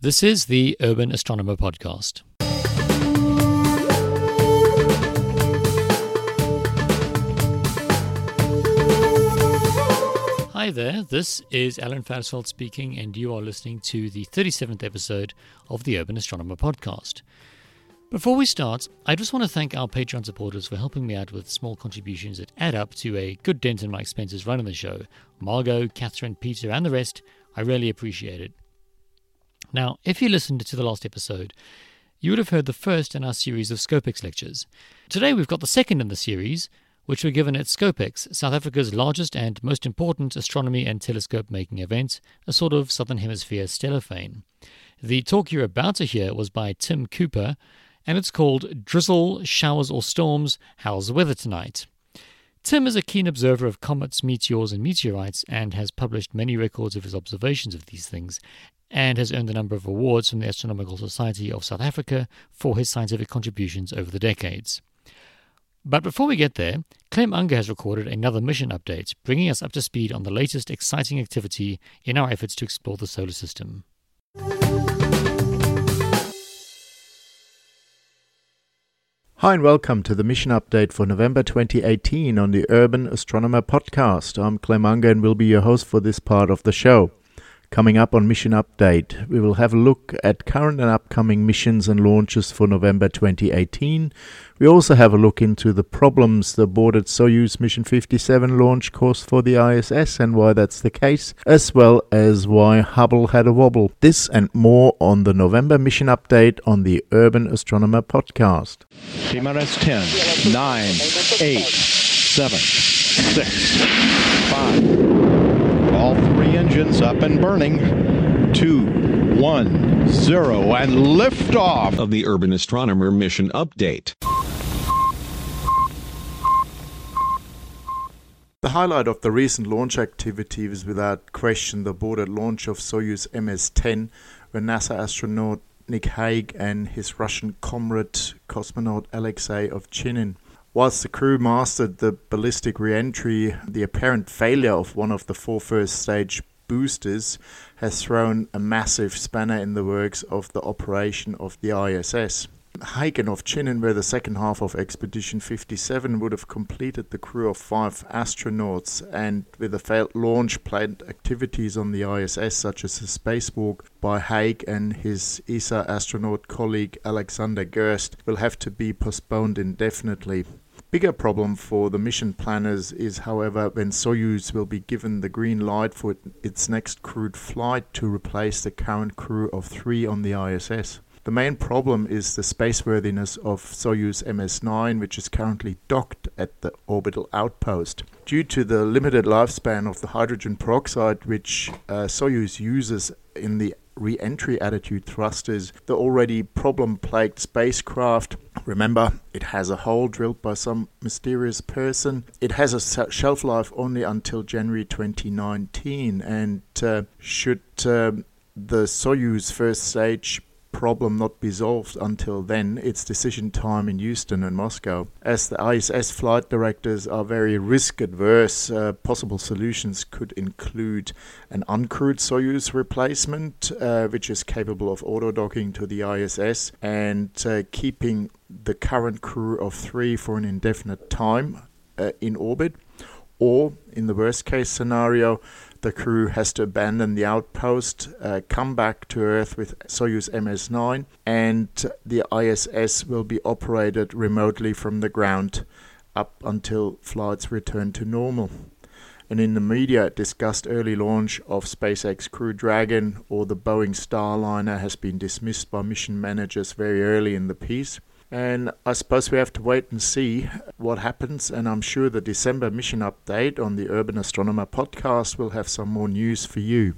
This is the Urban Astronomer Podcast. Hi there, this is Alan Farsfeld speaking, and you are listening to the 37th episode of the Urban Astronomer Podcast. Before we start, I just want to thank our Patreon supporters for helping me out with small contributions that add up to a good dent in my expenses running the show. Margot, Catherine, Peter, and the rest, I really appreciate it. Now, if you listened to the last episode, you would have heard the first in our series of Scopex lectures. Today we've got the second in the series, which were given at Scopex, South Africa's largest and most important astronomy and telescope making event, a sort of Southern Hemisphere Stellafane. The talk you're about to hear was by Tim Cooper, and it's called Drizzle, Showers or Storms How's the Weather Tonight? Tim is a keen observer of comets, meteors, and meteorites and has published many records of his observations of these things, and has earned a number of awards from the Astronomical Society of South Africa for his scientific contributions over the decades. But before we get there, Clem Unger has recorded another mission update, bringing us up to speed on the latest exciting activity in our efforts to explore the solar system. Hi and welcome to the mission update for November 2018 on the Urban Astronomer podcast. I'm Clem Unger and will be your host for this part of the show. Coming up on Mission Update, we will have a look at current and upcoming missions and launches for November 2018. We also have a look into the problems the aborted Soyuz Mission 57 launch caused for the ISS and why that's the case, as well as why Hubble had a wobble. This and more on the November Mission Update on the Urban Astronomer podcast. T minus 10, 9, 8, 7, 6, 5 all three engines up and burning. Two, one, zero, and liftoff of the Urban Astronomer mission update. The highlight of the recent launch activity was without question the aborted launch of Soyuz MS 10, where NASA astronaut Nick Hague and his Russian comrade cosmonaut Alexei Ovchinin Whilst the crew mastered the ballistic re-entry, the apparent failure of one of the four first stage boosters has thrown a massive spanner in the works of the operation of the ISS. Hague and Ovchinin, where the second half of Expedition 57 would have completed the crew of five astronauts, and with the failed launch planned activities on the ISS, such as a spacewalk by Hague and his ESA astronaut colleague Alexander Gerst, will have to be postponed indefinitely bigger problem for the mission planners is, however, when Soyuz will be given the green light for its next crewed flight to replace the current crew of three on the ISS. The main problem is the spaceworthiness of Soyuz MS-9, which is currently docked at the orbital outpost. Due to the limited lifespan of the hydrogen peroxide which uh, Soyuz uses in the re-entry attitude thrusters, the already problem-plagued spacecraft. Remember, it has a hole drilled by some mysterious person. It has a shelf life only until January 2019, and uh, should uh, the Soyuz first stage problem not be solved until then, it's decision time in Houston and Moscow. As the ISS flight directors are very risk adverse, uh, possible solutions could include an uncrewed Soyuz replacement, uh, which is capable of auto docking to the ISS and uh, keeping the current crew of three for an indefinite time uh, in orbit. Or, in the worst case scenario, the crew has to abandon the outpost, uh, come back to Earth with Soyuz MS 9, and the ISS will be operated remotely from the ground up until flights return to normal. And in the media, discussed early launch of SpaceX Crew Dragon or the Boeing Starliner has been dismissed by mission managers very early in the piece. And I suppose we have to wait and see what happens. And I'm sure the December mission update on the Urban Astronomer podcast will have some more news for you.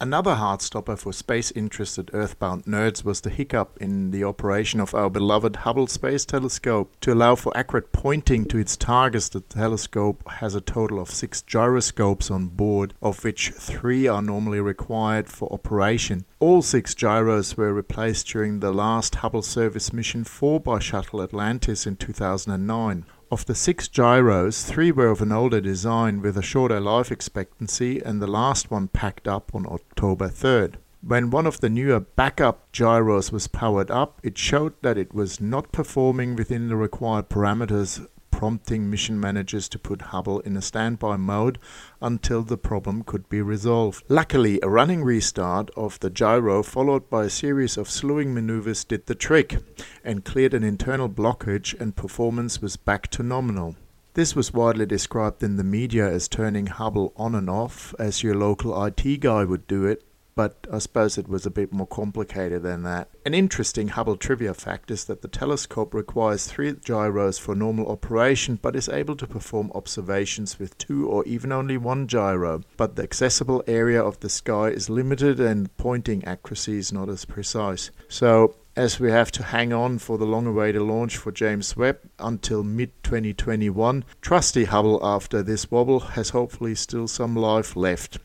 Another hard stopper for space interested Earthbound nerds was the hiccup in the operation of our beloved Hubble Space Telescope. To allow for accurate pointing to its targets, the telescope has a total of six gyroscopes on board, of which three are normally required for operation. All six gyros were replaced during the last Hubble service mission 4 by Shuttle Atlantis in 2009. Of the six gyros, three were of an older design with a shorter life expectancy, and the last one packed up on October 3rd. When one of the newer backup gyros was powered up, it showed that it was not performing within the required parameters prompting mission managers to put Hubble in a standby mode until the problem could be resolved. Luckily, a running restart of the gyro followed by a series of slewing maneuvers did the trick and cleared an internal blockage and performance was back to nominal. This was widely described in the media as turning Hubble on and off, as your local IT guy would do it, but I suppose it was a bit more complicated than that. An interesting Hubble trivia fact is that the telescope requires three gyros for normal operation, but is able to perform observations with two or even only one gyro. But the accessible area of the sky is limited and pointing accuracy is not as precise. So, as we have to hang on for the long awaited launch for James Webb until mid 2021, trusty Hubble after this wobble has hopefully still some life left.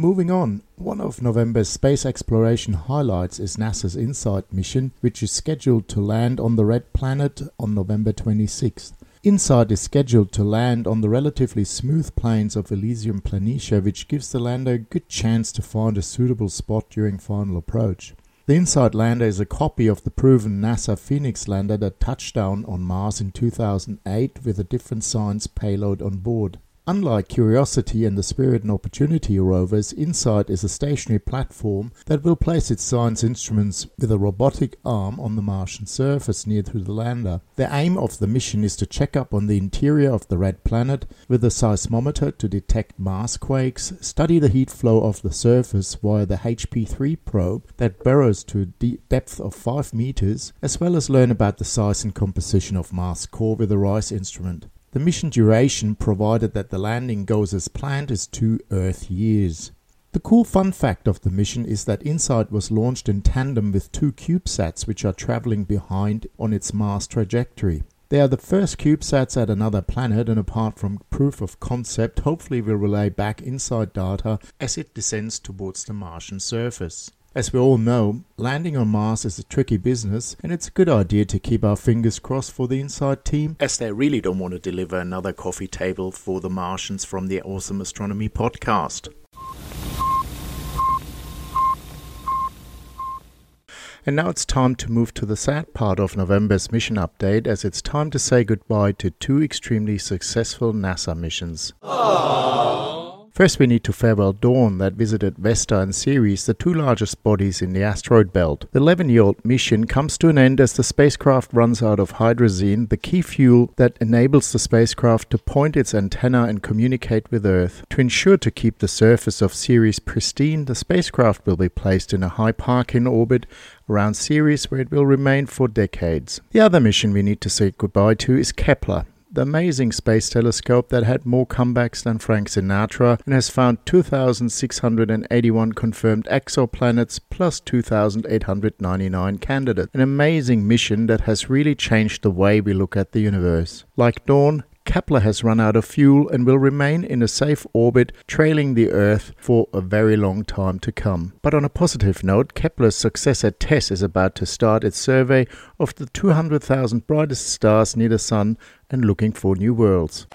Moving on, one of November's space exploration highlights is NASA's InSight mission, which is scheduled to land on the Red Planet on November 26th. InSight is scheduled to land on the relatively smooth plains of Elysium Planitia, which gives the lander a good chance to find a suitable spot during final approach. The InSight lander is a copy of the proven NASA Phoenix lander that touched down on Mars in 2008 with a different science payload on board. Unlike Curiosity and the Spirit and Opportunity rovers, InSight is a stationary platform that will place its science instruments with a robotic arm on the Martian surface near to the lander. The aim of the mission is to check up on the interior of the red planet with a seismometer to detect Mars quakes, study the heat flow of the surface via the HP3 probe that burrows to a depth of 5 meters, as well as learn about the size and composition of Mars' core with the RISE instrument. The mission duration, provided that the landing goes as planned, is two Earth years. The cool fun fact of the mission is that InSight was launched in tandem with two CubeSats which are traveling behind on its Mars trajectory. They are the first CubeSats at another planet and apart from proof of concept, hopefully will relay back InSight data as it descends towards the Martian surface. As we all know, landing on Mars is a tricky business, and it's a good idea to keep our fingers crossed for the InSight team, as they really don't want to deliver another coffee table for the Martians from the Awesome Astronomy podcast. And now it's time to move to the sad part of November's mission update, as it's time to say goodbye to two extremely successful NASA missions. Aww. First, we need to farewell Dawn, that visited Vesta and Ceres, the two largest bodies in the asteroid belt. The 11 year old mission comes to an end as the spacecraft runs out of hydrazine, the key fuel that enables the spacecraft to point its antenna and communicate with Earth. To ensure to keep the surface of Ceres pristine, the spacecraft will be placed in a high Parkin orbit around Ceres where it will remain for decades. The other mission we need to say goodbye to is Kepler the amazing space telescope that had more comebacks than Frank Sinatra and has found 2,681 confirmed exoplanets plus 2,899 candidates. An amazing mission that has really changed the way we look at the universe. Like Dawn, Kepler has run out of fuel and will remain in a safe orbit trailing the Earth for a very long time to come. But on a positive note, Kepler's successor TESS is about to start its survey of the 200,000 brightest stars near the Sun and looking for new worlds.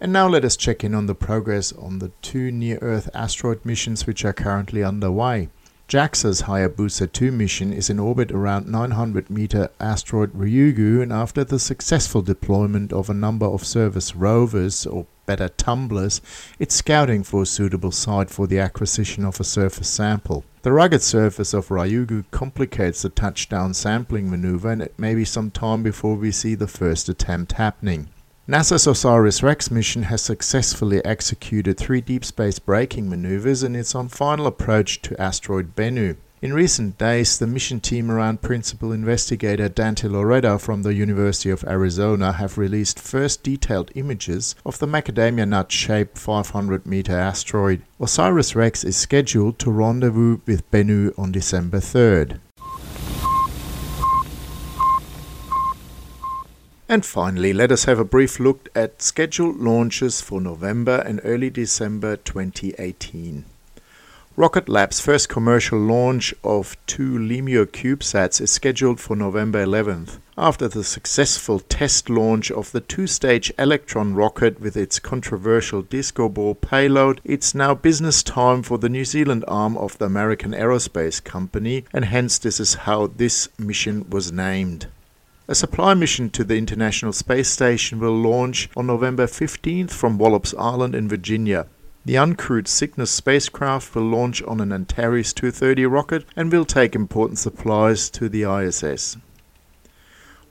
And now let us check in on the progress on the two near Earth asteroid missions which are currently underway. JAXA's Hayabusa 2 mission is in orbit around 900 meter asteroid Ryugu and after the successful deployment of a number of service rovers or better tumblers, it's scouting for a suitable site for the acquisition of a surface sample. The rugged surface of Ryugu complicates the touchdown sampling maneuver and it may be some time before we see the first attempt happening. NASA's OSIRIS-REx mission has successfully executed three deep space braking maneuvers and is on final approach to asteroid Bennu. In recent days, the mission team around principal investigator Dante Lauretta from the University of Arizona have released first detailed images of the macadamia nut shaped 500 meter asteroid. OSIRIS REx is scheduled to rendezvous with Bennu on December 3rd. And finally, let us have a brief look at scheduled launches for November and early December 2018. Rocket Lab's first commercial launch of two Lemur CubeSats is scheduled for November 11th. After the successful test launch of the two stage Electron rocket with its controversial disco ball payload, it's now business time for the New Zealand arm of the American Aerospace Company, and hence this is how this mission was named. A supply mission to the International Space Station will launch on November 15th from Wallops Island in Virginia. The uncrewed Cygnus spacecraft will launch on an Antares 230 rocket and will take important supplies to the ISS.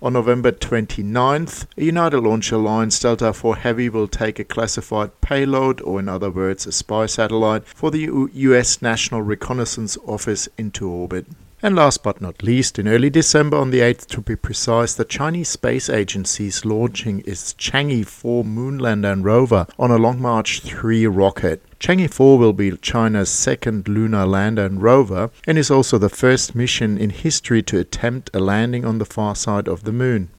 On November 29th, a United Launch Alliance Delta IV Heavy will take a classified payload, or in other words, a spy satellite, for the U- US National Reconnaissance Office into orbit. And last but not least, in early December, on the 8th to be precise, the Chinese Space Agency is launching its Chang'e 4 moonlander and rover on a Long March 3 rocket. Chang'e 4 will be China's second lunar lander and rover and is also the first mission in history to attempt a landing on the far side of the moon.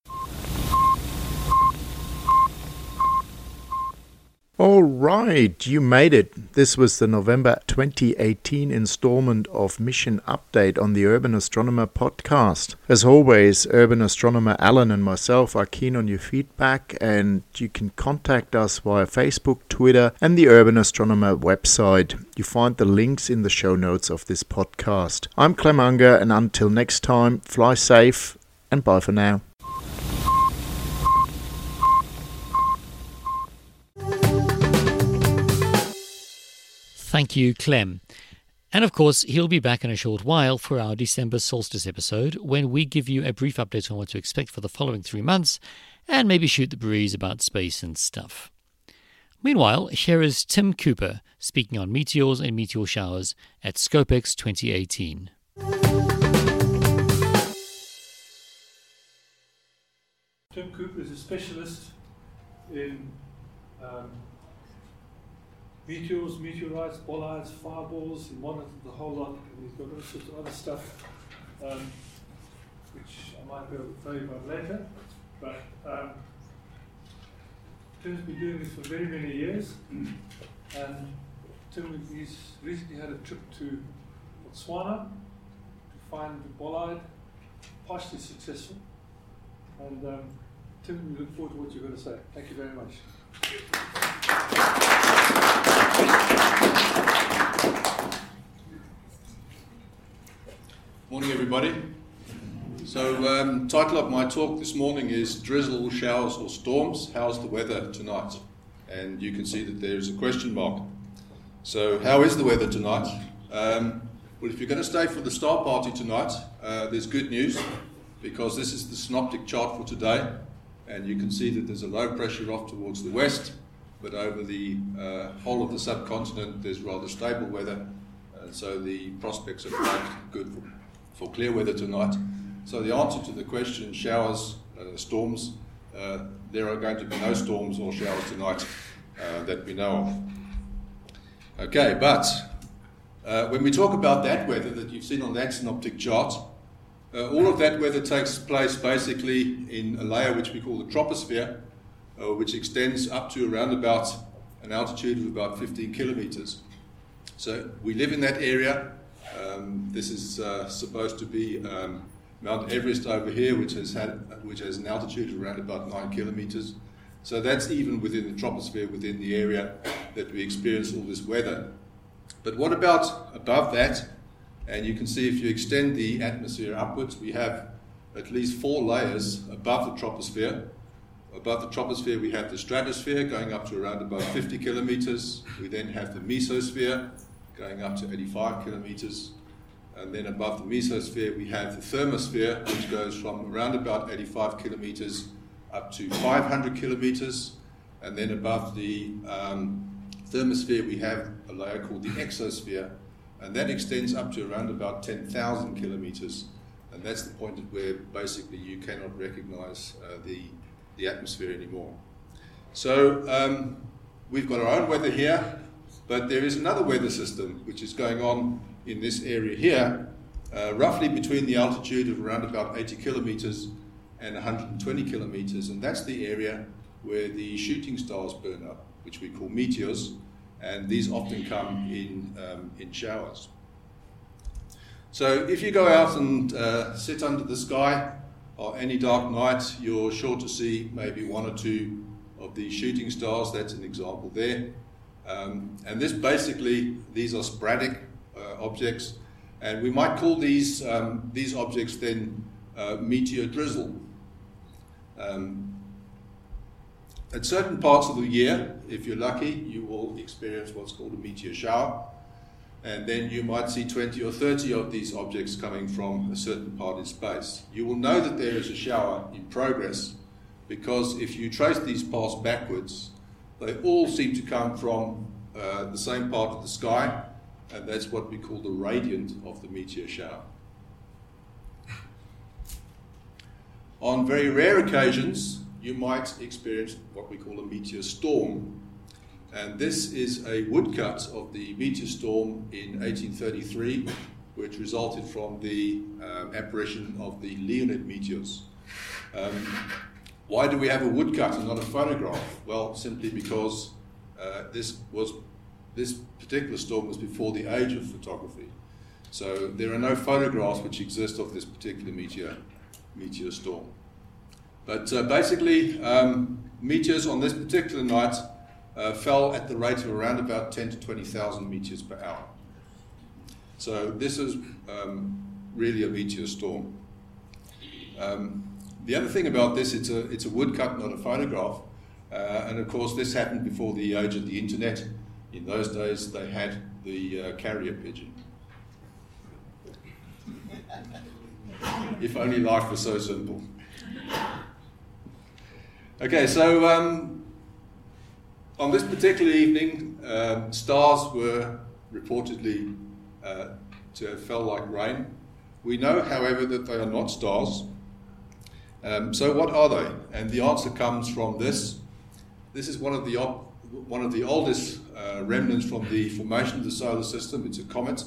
All right, you made it. This was the November 2018 installment of Mission Update on the Urban Astronomer podcast. As always, Urban Astronomer Alan and myself are keen on your feedback, and you can contact us via Facebook, Twitter, and the Urban Astronomer website. You find the links in the show notes of this podcast. I'm Clem Unger, and until next time, fly safe and bye for now. Thank you, Clem. And of course, he'll be back in a short while for our December solstice episode when we give you a brief update on what to expect for the following three months and maybe shoot the breeze about space and stuff. Meanwhile, here is Tim Cooper speaking on meteors and meteor showers at Scopex 2018. Tim Cooper is a specialist in um, meteors, meteorites, bolides, fireballs. He monitors the whole lot, and he's got all sorts of other stuff, um, which I might be able to tell you about later. But um, Tim's been doing this for very many years, and Tim he's recently had a trip to Botswana to find the bolide, partially successful. And um, Tim, we look forward to what you're going to say. Thank you very much. Morning, everybody. So, um, title of my talk this morning is Drizzle, Showers or Storms. How's the weather tonight? And you can see that there is a question mark. So, how is the weather tonight? Um, well, if you're going to stay for the star party tonight, uh, there's good news because this is the synoptic chart for today. And you can see that there's a low pressure off towards the west, but over the uh, whole of the subcontinent, there's rather stable weather. And so the prospects are quite good for for clear weather tonight. So the answer to the question, showers, uh, storms, uh, there are going to be no storms or showers tonight uh, that we know of. Okay, but uh, when we talk about that weather that you've seen on that synoptic chart, uh, all of that weather takes place basically in a layer which we call the troposphere, uh, which extends up to around about an altitude of about 15 kilometers. So we live in that area. Um, this is uh, supposed to be um, Mount Everest over here, which has had which has an altitude of around about nine kilometers. So that's even within the troposphere, within the area that we experience all this weather. But what about above that? And you can see if you extend the atmosphere upwards, we have at least four layers above the troposphere. Above the troposphere, we have the stratosphere going up to around about 50 kilometers. We then have the mesosphere, going up to 85 kilometers. And then above the mesosphere, we have the thermosphere, which goes from around about 85 kilometers up to 500 kilometers. And then above the um, thermosphere, we have a layer called the exosphere, and that extends up to around about 10,000 kilometers. And that's the point at where basically you cannot recognize uh, the, the atmosphere anymore. So um, we've got our own weather here. But there is another weather system which is going on in this area here, uh, roughly between the altitude of around about 80 kilometers and 120 kilometers, and that's the area where the shooting stars burn up, which we call meteors, and these often come in, um, in showers. So if you go out and uh, sit under the sky or any dark night, you're sure to see maybe one or two of these shooting stars. That's an example there. Um, and this basically, these are sporadic objects, and we might call these, um, these objects then uh, meteor drizzle. Um, at certain parts of the year, if you're lucky, you will experience what's called a meteor shower. And then you might see 20 or 30 of these objects coming from a certain part in space. You will know that there is a shower in progress because if you trace these paths backwards, they all seem to come from uh, the same part of the sky, and that's what we call the radiant of the meteor shower. On very rare occasions, you might experience what we call a meteor storm. And this is a woodcut of the meteor storm in 1833, which resulted from the um, apparition of the Leonid meteors. Um, why do we have a woodcut and not a photograph? Well, simply because uh, this was this particular storm was before the age of photography. So there are no photographs which exist of this particular meteor meteor storm. But uh, basically, um, meteors on this particular night uh, fell at the rate of around about 10 to 20,000 meteors per hour. So this is um, really a meteor storm. Um, the other thing about this, it's a, it's a woodcut, not a photograph. Uh, and of course, this happened before the age of the internet. In those days, they had the uh, carrier pigeon. if only life was so simple. Okay, so um, on this particular evening, um, stars were reportedly uh, to have fell like rain. We know, however, that they are not stars. Um, so, what are they? And the answer comes from this. This is one of the op- one of the oldest uh, remnants from the formation of the solar system. It's a comet,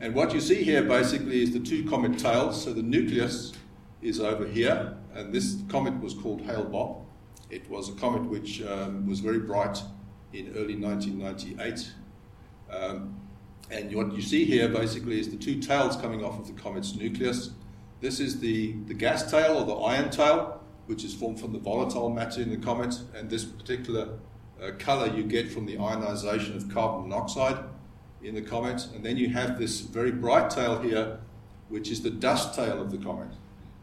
and what you see here basically is the two comet tails. So the nucleus is over here, and this comet was called Hale-Bopp. It was a comet which um, was very bright in early 1998. Um, and what you see here basically is the two tails coming off of the comet's nucleus. This is the, the gas tail or the ion tail, which is formed from the volatile matter in the comet, and this particular uh, color you get from the ionization of carbon monoxide in the comet. And then you have this very bright tail here, which is the dust tail of the comet.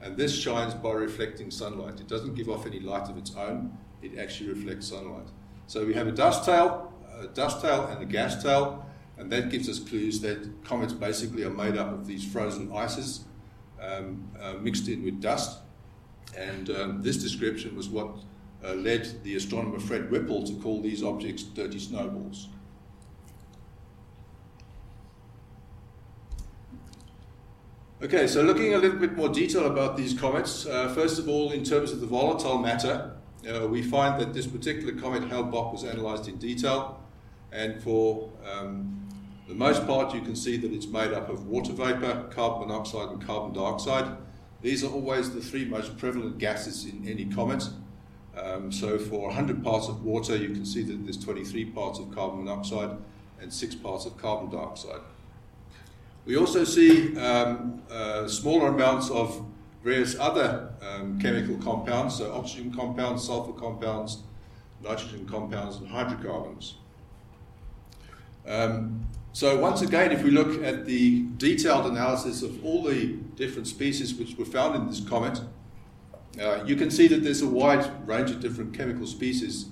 And this shines by reflecting sunlight. It doesn't give off any light of its own, it actually reflects sunlight. So we have a dust tail, a dust tail, and a gas tail, and that gives us clues that comets basically are made up of these frozen ices um, uh, mixed in with dust. And um, this description was what uh, led the astronomer Fred Whipple to call these objects dirty snowballs. Okay, so looking a little bit more detail about these comets, uh, first of all, in terms of the volatile matter, uh, we find that this particular comet Hale-Bopp was analysed in detail, and for um, the most part, you can see that it's made up of water vapour, carbon monoxide, and carbon dioxide. These are always the three most prevalent gases in any comet. Um, so for 100 parts of water, you can see that there's 23 parts of carbon monoxide and 6 parts of carbon dioxide. We also see um, uh, smaller amounts of various other um, chemical compounds, so oxygen compounds, sulfur compounds, nitrogen compounds, and hydrocarbons. Um, so once again, if we look at the detailed analysis of all the different species which were found in this comet, uh, you can see that there's a wide range of different chemical species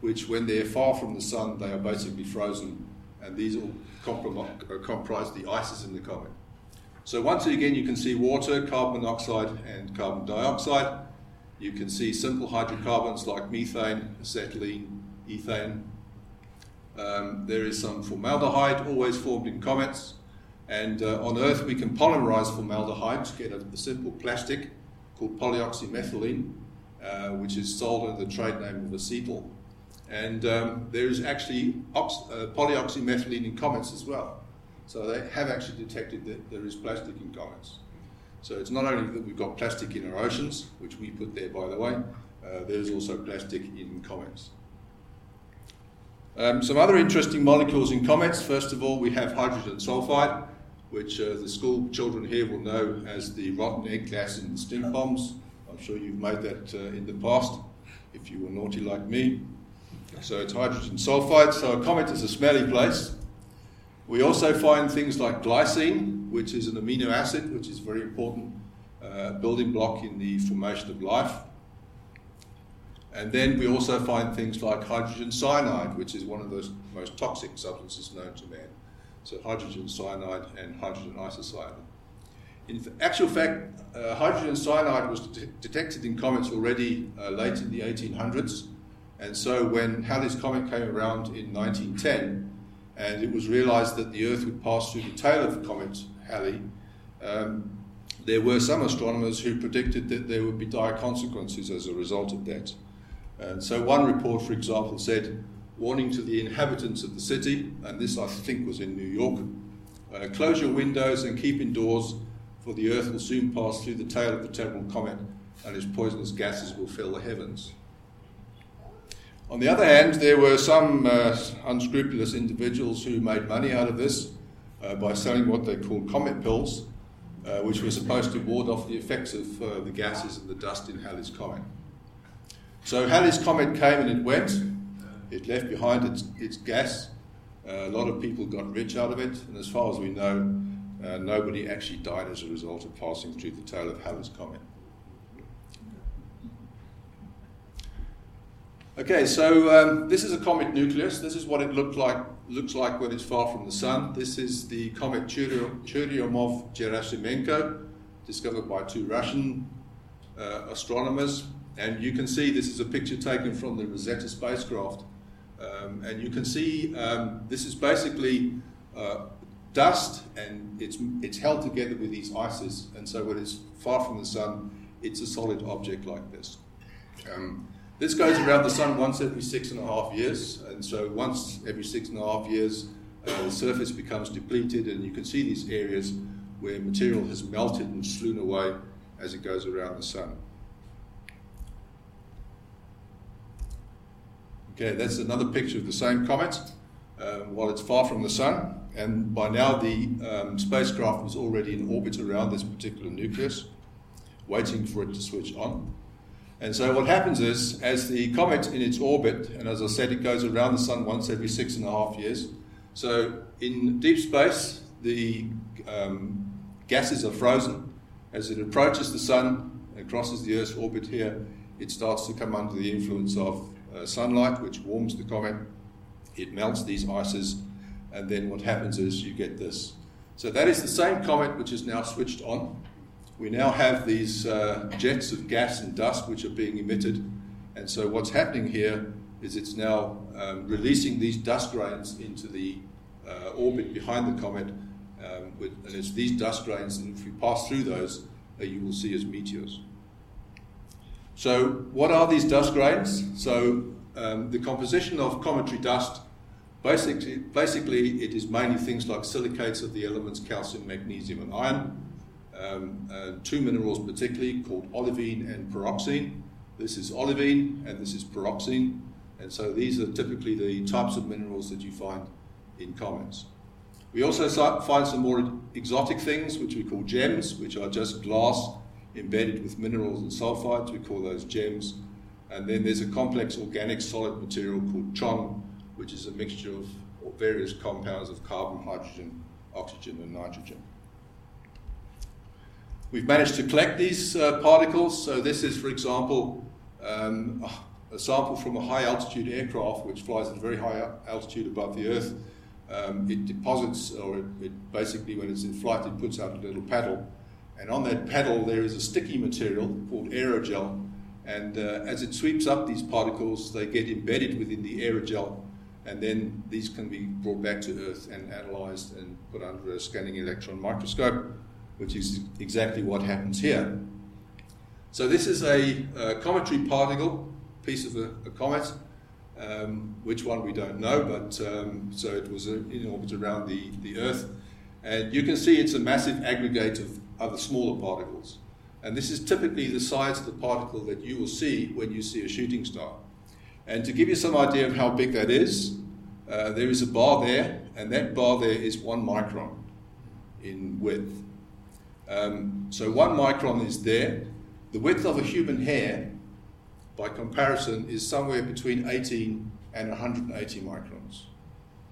which, when they're far from the sun, they are basically frozen, and these all uh, comprise the ices in the comet. So once again, you can see water, carbon monoxide, and carbon dioxide. You can see simple hydrocarbons like methane, acetylene, ethane. Um, there is some formaldehyde, always formed in comets. And uh, on Earth, we can polymerize formaldehyde to get a, a simple plastic called polyoxymethylene, uh, which is sold under the trade name of acetal. And um, there is actually ox- uh, polyoxymethylene in comets as well. So they have actually detected that there is plastic in comets. So it's not only that we've got plastic in our oceans, which we put there, by the way, uh, there's also plastic in comets. Um, some other interesting molecules in comets. First of all, we have hydrogen sulfide, which uh, the school children here will know as the rotten egg gas in the stink bombs. I'm sure you've made that uh, in the past, if you were naughty like me. So it's hydrogen sulfide. So a comet is a smelly place. We also find things like glycine, which is an amino acid, which is a very important uh, building block in the formation of life. And then we also find things like hydrogen cyanide, which is one of the most toxic substances known to man. So hydrogen cyanide and hydrogen isocyanate. In actual fact, uh, hydrogen cyanide was de- detected in comets already uh, late in the 1800s. And so when Halley's Comet came around in 1910, and it was realized that the Earth would pass through the tail of the comet Halley, um, there were some astronomers who predicted that there would be dire consequences as a result of that. And so one report, for example, said, warning to the inhabitants of the city, and this I think was in New York, uh, close your windows and keep indoors, for the earth will soon pass through the tail of the terrible comet, and its poisonous gases will fill the heavens. On the other hand, there were some uh, unscrupulous individuals who made money out of this uh, by selling what they called comet pills, uh, which were supposed to ward off the effects of uh, the gases and the dust in Halley's Comet. So Halley's Comet came and it went. It left behind its, its gas. Uh, a lot of people got rich out of it, and as far as we know, uh, nobody actually died as a result of passing through the tail of Halley's Comet. Okay, so um, this is a comet nucleus. This is what it looked like, looks like when it's far from the sun. This is the comet Churyumov-Gerasimenko, discovered by two Russian uh, astronomers. And you can see this is a picture taken from the Rosetta spacecraft. Um, and you can see um, this is basically uh, dust and it's, it's held together with these ices. And so when it's far from the sun, it's a solid object like this. Um, this goes around the sun once every six and a half years. And so once every six and a half years, uh, the surface becomes depleted, and you can see these areas where material has melted and swoon away as it goes around the sun. Okay, that's another picture of the same comet uh, while it's far from the sun. And by now, the um, spacecraft was already in orbit around this particular nucleus, waiting for it to switch on. And so, what happens is, as the comet in its orbit, and as I said, it goes around the sun once every six and a half years. So, in deep space, the um, gases are frozen. As it approaches the sun and crosses the Earth's orbit here, it starts to come under the influence of uh, sunlight, which warms the comet. It melts these ices, and then what happens is you get this. So that is the same comet which is now switched on. We now have these uh, jets of gas and dust which are being emitted, and so what's happening here is it's now um, releasing these dust grains into the uh, orbit behind the comet, um, with, and it's these dust grains, and if you pass through those, uh, you will see as meteors. So, what are these dust grains? So, um, the composition of cometary dust basically, basically, it is mainly things like silicates of the elements calcium, magnesium, and iron. Um, uh, two minerals, particularly called olivine and pyroxene. This is olivine and this is pyroxene. And so, these are typically the types of minerals that you find in comets. We also find some more exotic things, which we call gems, which are just glass embedded with minerals and sulfides. We call those gems. And then there's a complex organic solid material called CHON, which is a mixture of various compounds of carbon, hydrogen, oxygen, and nitrogen. We've managed to collect these uh, particles. So this is, for example, um, a sample from a high altitude aircraft which flies at a very high altitude above the Earth. Um, it deposits, or it, it basically, when it's in flight, it puts out a little paddle and on that paddle, there is a sticky material called aerogel. And uh, as it sweeps up these particles, they get embedded within the aerogel. And then these can be brought back to Earth and analyzed and put under a scanning electron microscope, which is exactly what happens here. So, this is a, a cometary particle, piece of a, a comet. Um, which one we don't know, but um, so it was in orbit around the, the Earth. And you can see it's a massive aggregate of other smaller particles. And this is typically the size of the particle that you will see when you see a shooting star. And to give you some idea of how big that is, uh, there is a bar there, and that bar there is one micron in width. Um, so one micron is there. The width of a human hair, by comparison, is somewhere between 18 and 180 microns.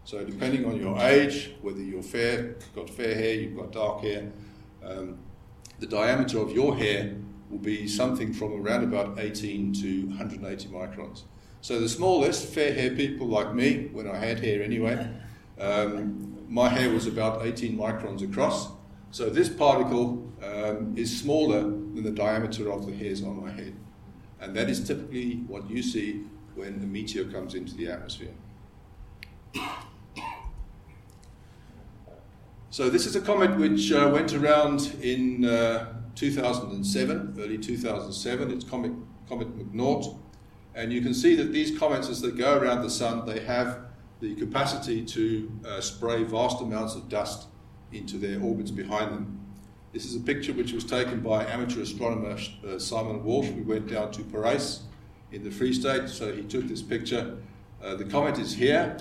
So depending on your age, whether you're fair, got fair hair, you've got dark hair, um, the diameter of your hair will be something from around about 18 to 180 microns. So the smallest, fair hair people like me, when I had hair anyway, um, my hair was about 18 microns across. So this particle um, is smaller than the diameter of the hairs on my head. And that is typically what you see when a meteor comes into the atmosphere. So this is a comet which uh, went around in uh, 2007, early 2007. It's Comet, Comet McNaught. And you can see that these comets, as they go around the sun, they have the capacity to uh, spray vast amounts of dust into their orbits behind them. This is a picture which was taken by amateur astronomer uh, Simon Walsh. We went down to Parys in the Free State, so he took this picture. Uh, the comet is here,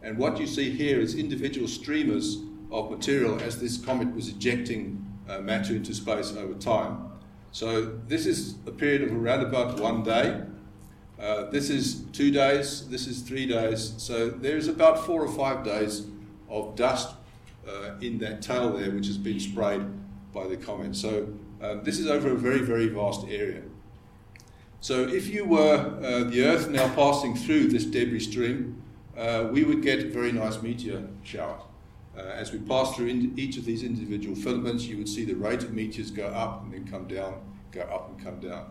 and what you see here is individual streamers of material as this comet was ejecting uh, matter into space over time. So this is a period of around about one day. Uh, this is two days, this is three days. So there's about four or five days of dust uh, in that tail there, which has been sprayed by the comet. So um, this is over a very, very vast area. So if you were uh, the Earth now passing through this debris stream, uh, we would get very nice meteor shower. Uh, as we pass through each of these individual filaments, you would see the rate of meteors go up and then come down, go up and come down.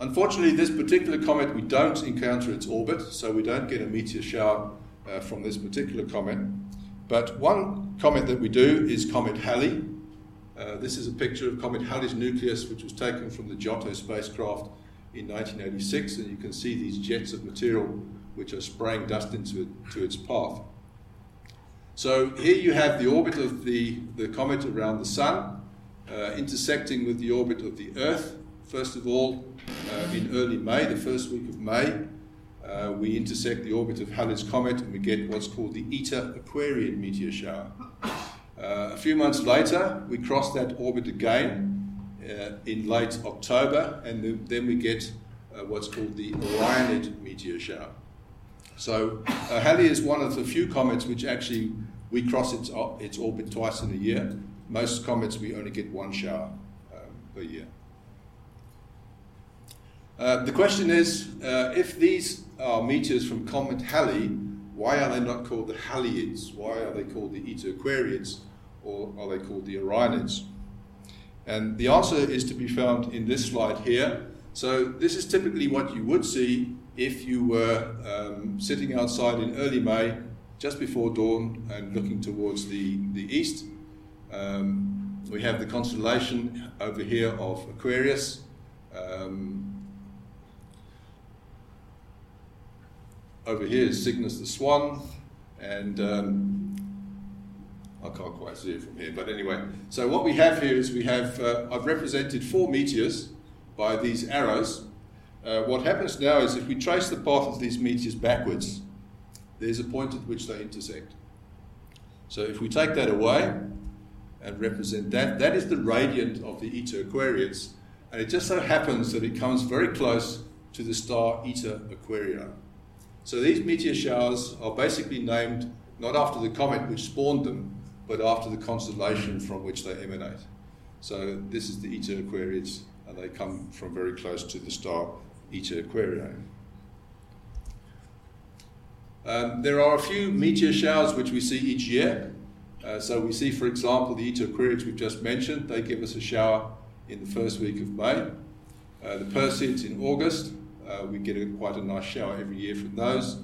Unfortunately, this particular comet, we don't encounter its orbit, so we don't get a meteor shower uh, from this particular comet. But one comet that we do is Comet Halley. Uh, this is a picture of Comet Halley's nucleus, which was taken from the Giotto spacecraft in 1986, and you can see these jets of material which are spraying dust into it, its path. So here you have the orbit of the, the comet around the Sun, uh, intersecting with the orbit of the Earth. First of all, uh, in early May, the first week of May, uh, we intersect the orbit of Halley's Comet and we get what's called the Eta Aquarian meteor shower. Uh, a few months later, we cross that orbit again uh, in late October, and the, then we get uh, what's called the Orionid meteor shower. So Halley is one of the few comets which actually we cross its, its orbit twice in a year. Most comets we only get one shower um, per year. Uh, the question is, uh, if these are meteors from Comet Halley, why are they not called the Hallyids? Why are they called the Eta Aquariids? Or are they called the Orionids? And the answer is to be found in this slide here. So this is typically what you would see if you were um, sitting outside in early May, just before dawn, and looking towards the, the east, um, we have the constellation over here of Aquarius. Um, over here is Cygnus the Swan, and um, I can't quite see it from here, but anyway. So what we have here is we have, uh, I've represented four meteors by these arrows, uh, what happens now is if we trace the path of these meteors backwards, there's a point at which they intersect. So if we take that away and represent that, that is the radiant of the Eta Aquarius, and it just so happens that it comes very close to the star Eta Aquarii. So these meteor showers are basically named not after the comet which spawned them, but after the constellation from which they emanate. So this is the Eta Aquarius, and they come from very close to the star Eta Aquarii. Um, there are a few meteor showers which we see each year. Uh, so we see, for example, the Eta Aquariids we've just mentioned. They give us a shower in the first week of May. Uh, the Perseids in August. Uh, we get a, quite a nice shower every year from those.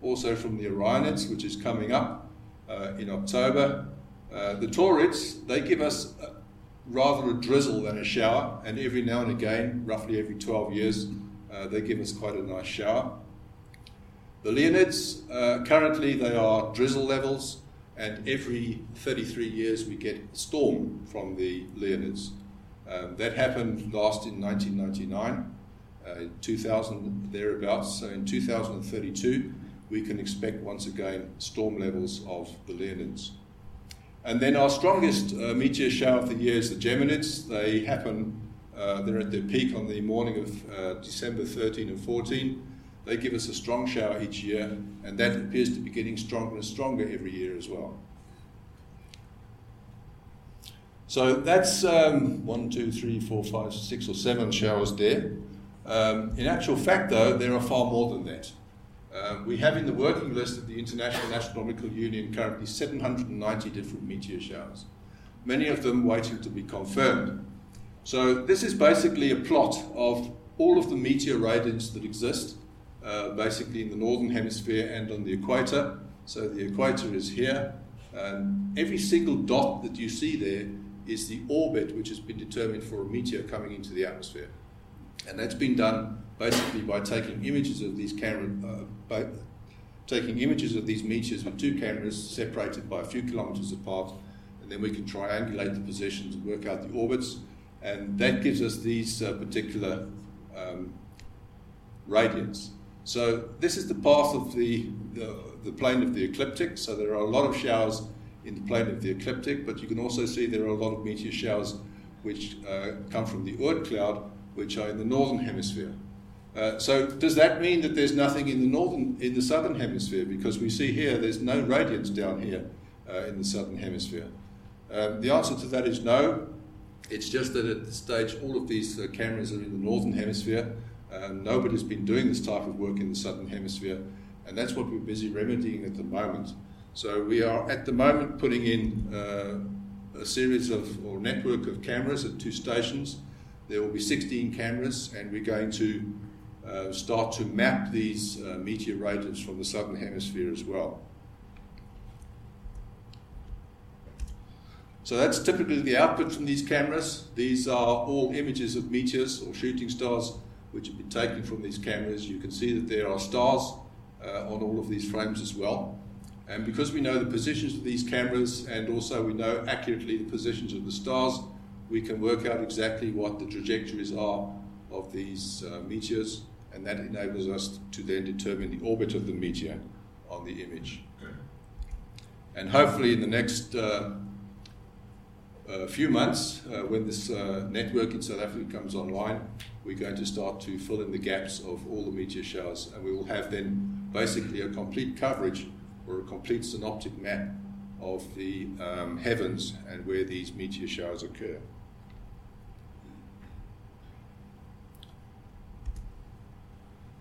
Also from the Orionids, which is coming up uh, in October. Uh, the Taurids, they give us rather a drizzle than a shower, and every now and again, roughly every 12 years, uh, they give us quite a nice shower. The Leonids, uh, currently they are drizzle levels. and every 33 years we get a storm from the Leonids. Um, that happened last in 1999, uh, 2000 thereabouts. So in 2032, we can expect once again storm levels of the Leonids. And then our strongest uh, meteor shower of the year is the Geminids. They happen, uh, they're at their peak on the morning of uh, December 13 and 14. They give us a strong shower each year, and that appears to be getting stronger and stronger every year as well. So that's um, one, two, three, four, five, six, or seven showers there. Um, in actual fact, though, there are far more than that. Uh, we have in the working list of the International Astronomical Union currently 790 different meteor showers, many of them waiting to be confirmed. So, this is basically a plot of all of the meteor radiants that exist, uh, basically in the northern hemisphere and on the equator. So, the equator is here, and every single dot that you see there is the orbit which has been determined for a meteor coming into the atmosphere. And that's been done basically by taking images of these camera, uh, by taking images of these meteors with two cameras separated by a few kilometers apart, and then we can triangulate the positions and work out the orbits, and that gives us these uh, particular um, radiants. So this is the path of the, the, the plane of the ecliptic. So there are a lot of showers in the plane of the ecliptic, but you can also see there are a lot of meteor showers which uh, come from the Oort cloud, which are in the northern hemisphere. Uh, so does that mean that there's nothing in the northern, in the southern hemisphere? Because we see here there's no radiants down here uh, in the southern hemisphere. Um, the answer to that is no. It's just that at this stage all of these uh, cameras are in the northern hemisphere. Um, nobody's been doing this type of work in the southern hemisphere, and that's what we're busy remedying at the moment. So we are at the moment putting in uh, a series of or network of cameras at two stations. There will be 16 cameras, and we're going to uh, start to map these uh, meteor from the southern hemisphere as well. So that's typically the output from these cameras. These are all images of meteors or shooting stars which have been taken from these cameras. You can see that there are stars uh, on all of these frames as well. And because we know the positions of these cameras and also we know accurately the positions of the stars, we can work out exactly what the trajectories are of these uh, meteors, and that enables us to then determine the orbit of the meteor on the image. And hopefully, in the next uh, uh, few months, uh, when this uh, network in South Africa comes online, we're going to start to fill in the gaps of all the meteor showers, and we will have then basically a complete coverage or a complete synoptic map of the um, heavens and where these meteor showers occur.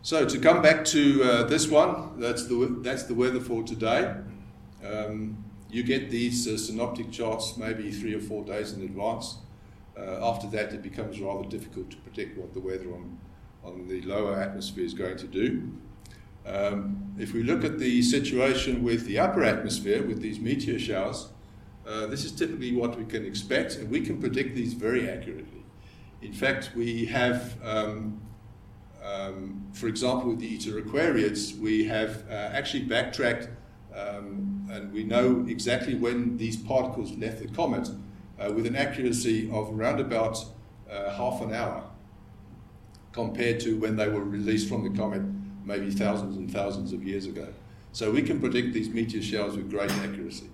So to come back to uh, this one, that's the that's the weather for today. Um, you get these uh, synoptic charts maybe three or four days in advance. Uh, after that, it becomes rather difficult to predict what the weather on on the lower atmosphere is going to do. Um, if we look at the situation with the upper atmosphere, with these meteor showers, uh, this is typically what we can expect, and we can predict these very accurately. In fact, we have, um, um, for example, with the Eta Aquariids, we have uh, actually backtracked um, and we know exactly when these particles left the comet uh, with an accuracy of around about uh, half an hour compared to when they were released from the comet maybe thousands and thousands of years ago. So we can predict these meteor showers with great accuracy.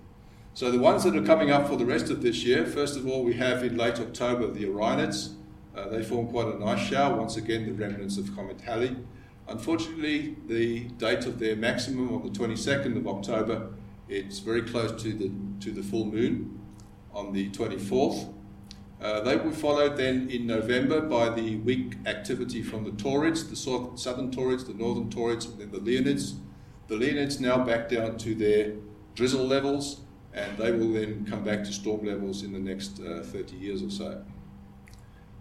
So the ones that are coming up for the rest of this year, first of all, we have in late October the Orionids. Uh, they form quite a nice shower, once again the remnants of Comet Halley. Unfortunately, the date of their maximum on the 22nd of October, it's very close to the, to the full moon on the 24th. Uh, they were followed then in November by the weak activity from the Taurids, the southern Taurids, the northern Taurids, and then the Leonids. The Leonids now back down to their drizzle levels, and they will then come back to storm levels in the next uh, 30 years or so.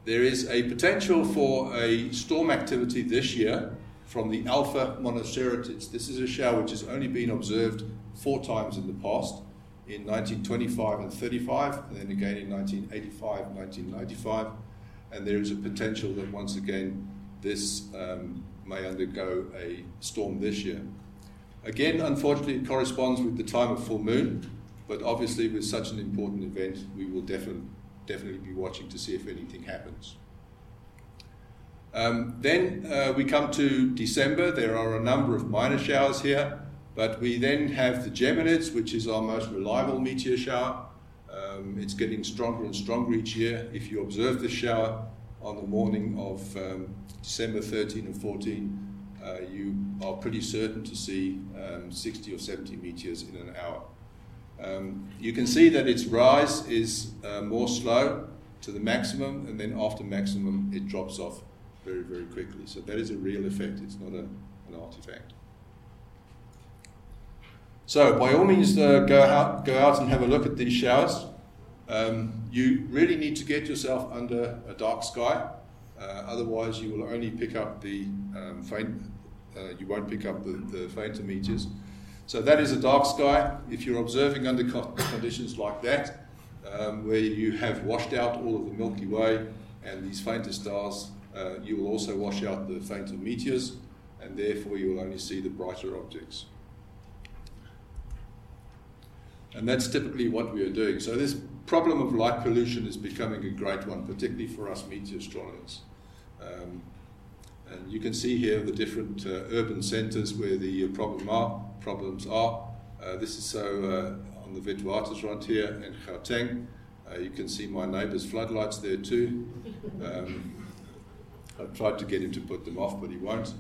There is a potential for a storm activity this year from the Alpha Monoceratids. This is a shower which has only been observed four times in the past in 1925 and 35, and then again in 1985, 1995. And there is a potential that once again this um, may undergo a storm this year. Again, unfortunately, it corresponds with the time of full moon. but obviously, with such an important event, we will definitely definitely be watching to see if anything happens. Um, then uh, we come to December. There are a number of minor showers here, but we then have the Geminids, which is our most reliable meteor shower. Um, it's getting stronger and stronger each year. If you observe the shower on the morning of um, December 13 and 14, uh, you are pretty certain to see um, 60 or 70 meteors in an hour. Um, you can see that its rise is uh, more slow to the maximum, and then after maximum, it drops off very, very quickly. So that is a real effect, it's not a, an artifact. So, by all means, uh, go, out, go out and have a look at these showers. Um, you really need to get yourself under a dark sky, uh, otherwise, you will only pick up the um, faint, uh, you won't pick up the, the fainter meteors. So, that is a dark sky. If you're observing under conditions like that, um, where you have washed out all of the Milky Way and these fainter stars, uh, you will also wash out the fainter meteors, and therefore you will only see the brighter objects. And that's typically what we are doing. So this problem of light pollution is becoming a great one, particularly for us meteor astronomers. Um, and you can see here the different uh, urban centres where the uh, problem are, problems are. Uh, this is so uh, on the Witwatersrand here in Gauteng. Uh, you can see my neighbour's floodlights there too. Um, I've tried to get him to put them off, but he won't.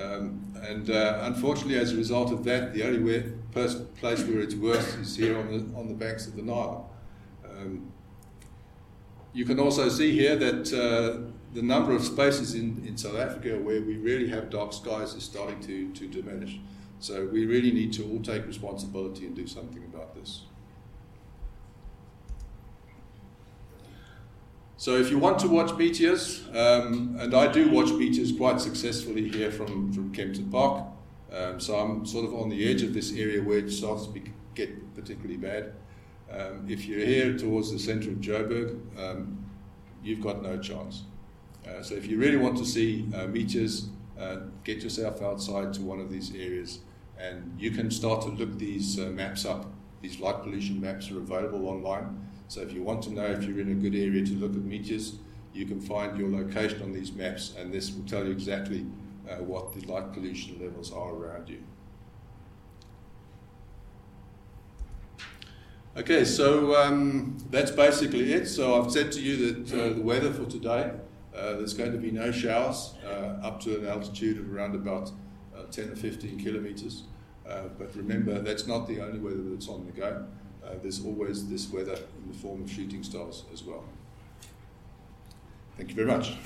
Um, and uh, unfortunately, as a result of that, the only way, place where it's worse is here on the, on the banks of the Nile. Um, you can also see here that uh, the number of spaces in, in South Africa where we really have dark skies is starting to, to diminish. So we really need to all take responsibility and do something about this. So if you want to watch meteors, um, and I do watch meteors quite successfully here from, from Kempton Park, um, so I'm sort of on the edge of this area where it starts to get particularly bad. Um, if you're here towards the centre of Joburg, um, you've got no chance. Uh, so if you really want to see uh, meteors, uh, get yourself outside to one of these areas, and you can start to look these uh, maps up. These light pollution maps are available online. So if you want to know if you're in a good area to look at meteors, you can find your location on these maps, and this will tell you exactly uh, what the light pollution levels are around you. Okay, so um, that's basically it. So I've said to you that uh, the weather for today, uh, there's going to be no showers uh, up to an altitude of around about uh, 10 or 15 kilometers. Uh, but remember, that's not the only weather that's on the go uh, there's always this weather in the form of shooting stars as well. Thank you very much.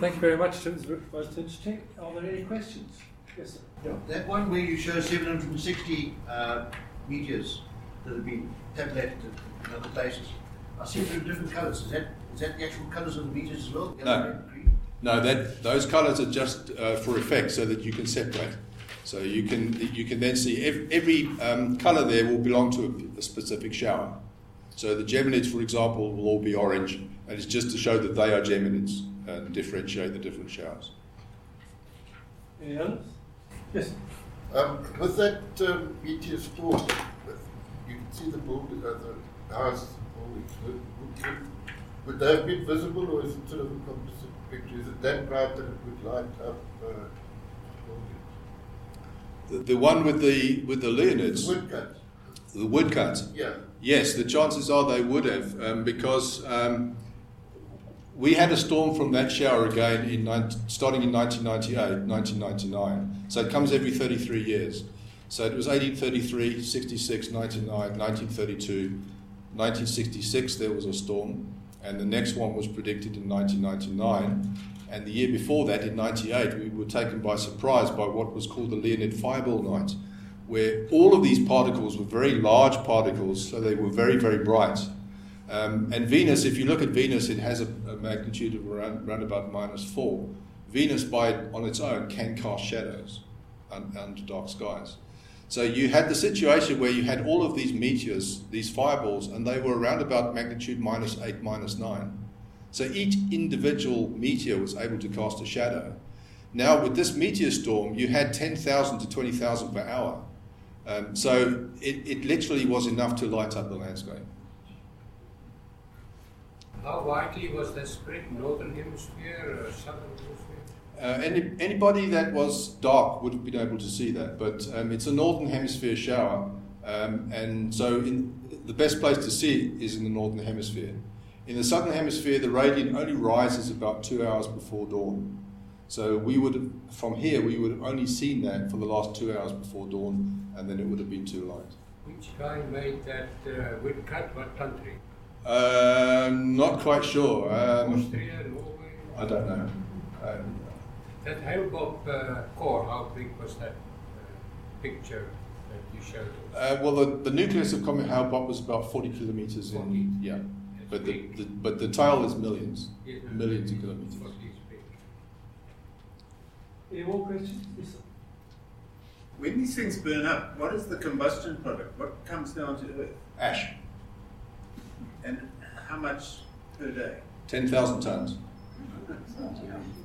Thank you very much, Tim. It's most interesting. Are there any questions? Yes, sir. Yeah, that one where you show 760 uh, meteors that have been tabulated in other places, I see them in different colours. Is that, is that the actual colours of the meteors as well? No. No, that those colours are just uh, for effect, so that you can separate. So you can you can then see every, every um, colour there will belong to a, a, specific shower. So the Geminids, for example, will all be orange, and it's just to show that they are Geminids and differentiate the different showers. Any others? Yes. Um, with that um, meteor storm, you can see the building, uh, the house. Would, would, would, they have been visible, or is it sort of a composite? Picture? Is it that bright that it would light up? Uh, the, the one with the with the Leonids. The woodcut. The woodcut. Yeah. Yes, the chances are they would have um, because um, we had a storm from that shower again in 19, starting in 1998, 1999. So it comes every 33 years. So it was 1833, 66, 99, 1932, 1966 there was a storm and the next one was predicted in 1999. And the year before that, in 98, we were taken by surprise by what was called the Leonid fireball night, where all of these particles were very large particles, so they were very, very bright. Um, and Venus, if you look at Venus, it has a, a magnitude of around, around about minus four. Venus, by on its own, can cast shadows under dark skies. So you had the situation where you had all of these meteors, these fireballs, and they were around about magnitude minus 8, minus 9. So each individual meteor was able to cast a shadow. Now, with this meteor storm, you had 10,000 to 20,000 per hour. Um, so it, it literally was enough to light up the landscape. How widely was that spread? Northern hemisphere or southern hemisphere? Uh, any, anybody that was dark would have been able to see that, but um, it's a northern hemisphere shower, um, and so in, the best place to see it is in the northern hemisphere. In the southern hemisphere, the radiant only rises about two hours before dawn. So we would have, from here, we would have only seen that for the last two hours before dawn, and then it would have been too light. Which guy made that uh, wind cut? What country? Um, not quite sure. Um, Austria, Norway? I don't know. Um, That Hale-Bopp uh, core, how big was that uh, picture that you showed us? uh, well, the, the nucleus of Comet Hale-Bopp was about 40 kilometers 40. in. Yeah, It's but the, big. the but the tail is millions, Yeah, millions of kilometers. 40 is big. Any more questions? Yes. When these things burn up, what is the combustion product? What comes down to earth? Ash, And how much per day? 10,000 tons.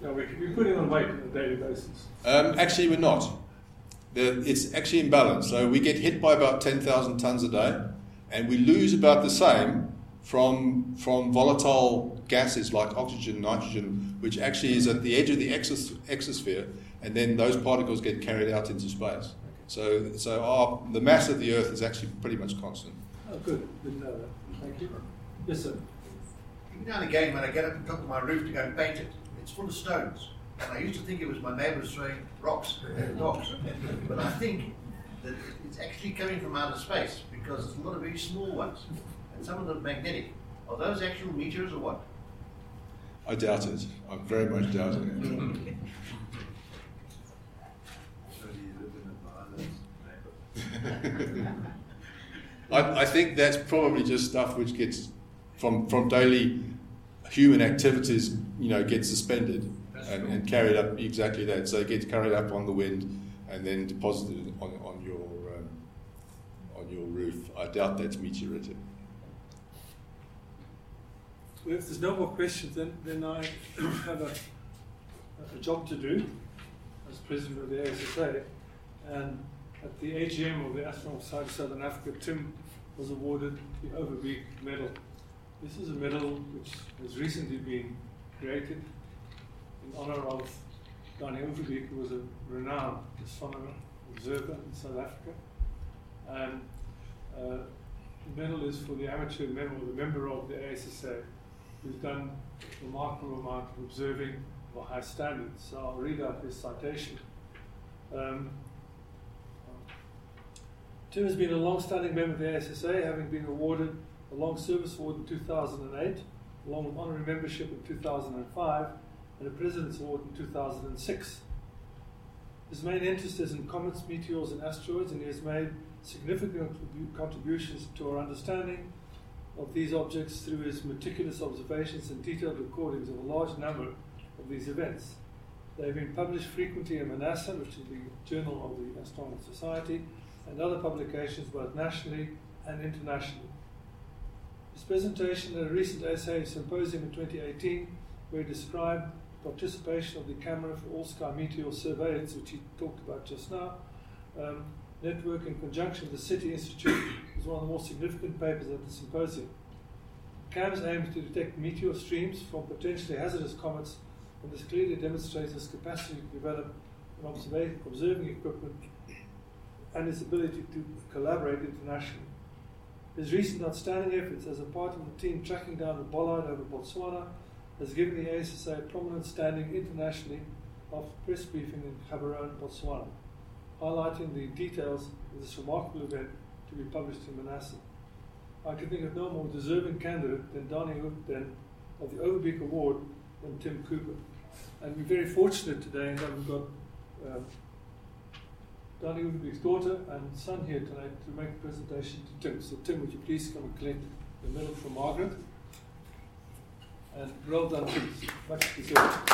No, we can be putting on weight on a daily basis. Um, actually, we're not. It's actually in balance. So we get hit by about 10,000 tons a day, and we lose about the same from, from volatile gases like oxygen, nitrogen, which actually is at the edge of the exos, exosphere, and then those particles get carried out into space. So, so our, the mass of the Earth is actually pretty much constant. Oh, good. Didn't know that. Thank you. Yes, sir. Every now and again, when I get up on top of my roof to go and paint it, it's full of stones. And I used to think it was my neighbours throwing rocks at dogs. But I think that it's actually coming from outer space because there's a lot of very small ones. And some of them are magnetic. Are those actual meteors or what? I doubt it. I'm very much doubt it. I, I think that's probably just stuff which gets from from daily human activities, you know, gets suspended and, and carried up exactly that. So it gets carried up on the wind and then deposited on, on your um, on your roof. I doubt that's meteoritic. Well, if there's no more questions, then, then I have a, a job to do as president of the ASSA. And at the AGM of the Astronomical Society of Southern Africa, Tim was awarded the Overbeek Medal. This is a medal which has recently been created in honor of Danie Overbeek, who was a renowned astronomer, observer in South Africa. And uh, the medal is for the amateur member, the member of the ASSA, who's done a remarkable amount of observing of a high standards. So I'll read out this citation. Um, Tim has been a long-standing member of the ASSA, having been awarded a Long Service Award in 2008, along with honorary membership in 2005, and a President's Award in 2006. His main interest is in comets, meteors, and asteroids, and he has made significant contributions to our understanding of these objects through his meticulous observations and detailed recordings of a large number of these events. They have been published frequently in MNASSA, which is the Journal of the Astronomical Society, and other publications both nationally and internationally. His presentation at a recent ASSA symposium in 2018, where he described participation of the Camera for All Sky Meteor Surveillance, which he talked about just now, um, network in conjunction with the SETI Institute, is one of the more significant papers at the symposium. CAMS aims to detect meteor streams from potentially hazardous comets, and this clearly demonstrates its capacity to develop an observing equipment and its ability to collaborate internationally. His recent outstanding efforts as a part of the team tracking down the bolide over Botswana has given the ASSA a prominent standing internationally after press briefing in Gaborone, Botswana, highlighting the details of this remarkable event to be published in MNASSA. I can think of no more deserving candidate than Donny Hook than of the Overbeek Award than Tim Cooper. And we're very fortunate today in that we've got uh, Danie Overbeek's daughter and son here tonight to make a presentation to Tim. So Tim, would you please come and collect the medal from Margaret? And well done, Tim. Much deserved.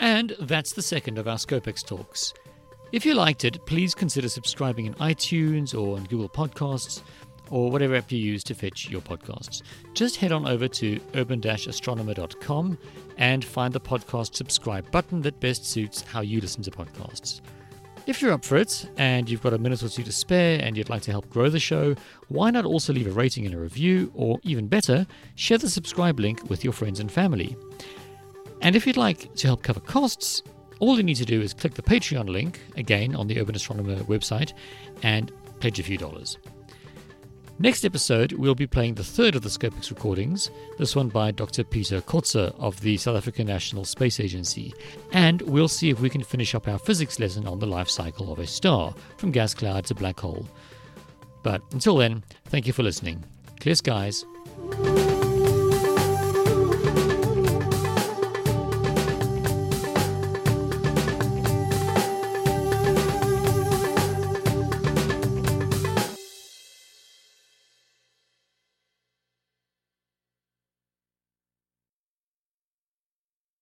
And that's the second of our ScopeX talks. If you liked it, please consider subscribing in iTunes or on Google Podcasts or whatever app you use to fetch your podcasts. Just head on over to urban-astronomer.com and find the podcast subscribe button that best suits how you listen to podcasts. If you're up for it and you've got a minute or two to spare and you'd like to help grow the show, why not also leave a rating and a review, or even better, share the subscribe link with your friends and family? And if you'd like to help cover costs, all you need to do is click the Patreon link, again on the Urban Astronomer website, and pledge a few dollars. Next episode, we'll be playing the third of the ScopeX recordings, this one by Dr. Peter Kotzé of the South African National Space Agency, and we'll see if we can finish up our physics lesson on the life cycle of a star, from gas cloud to black hole. But until then, thank you for listening. Clear skies.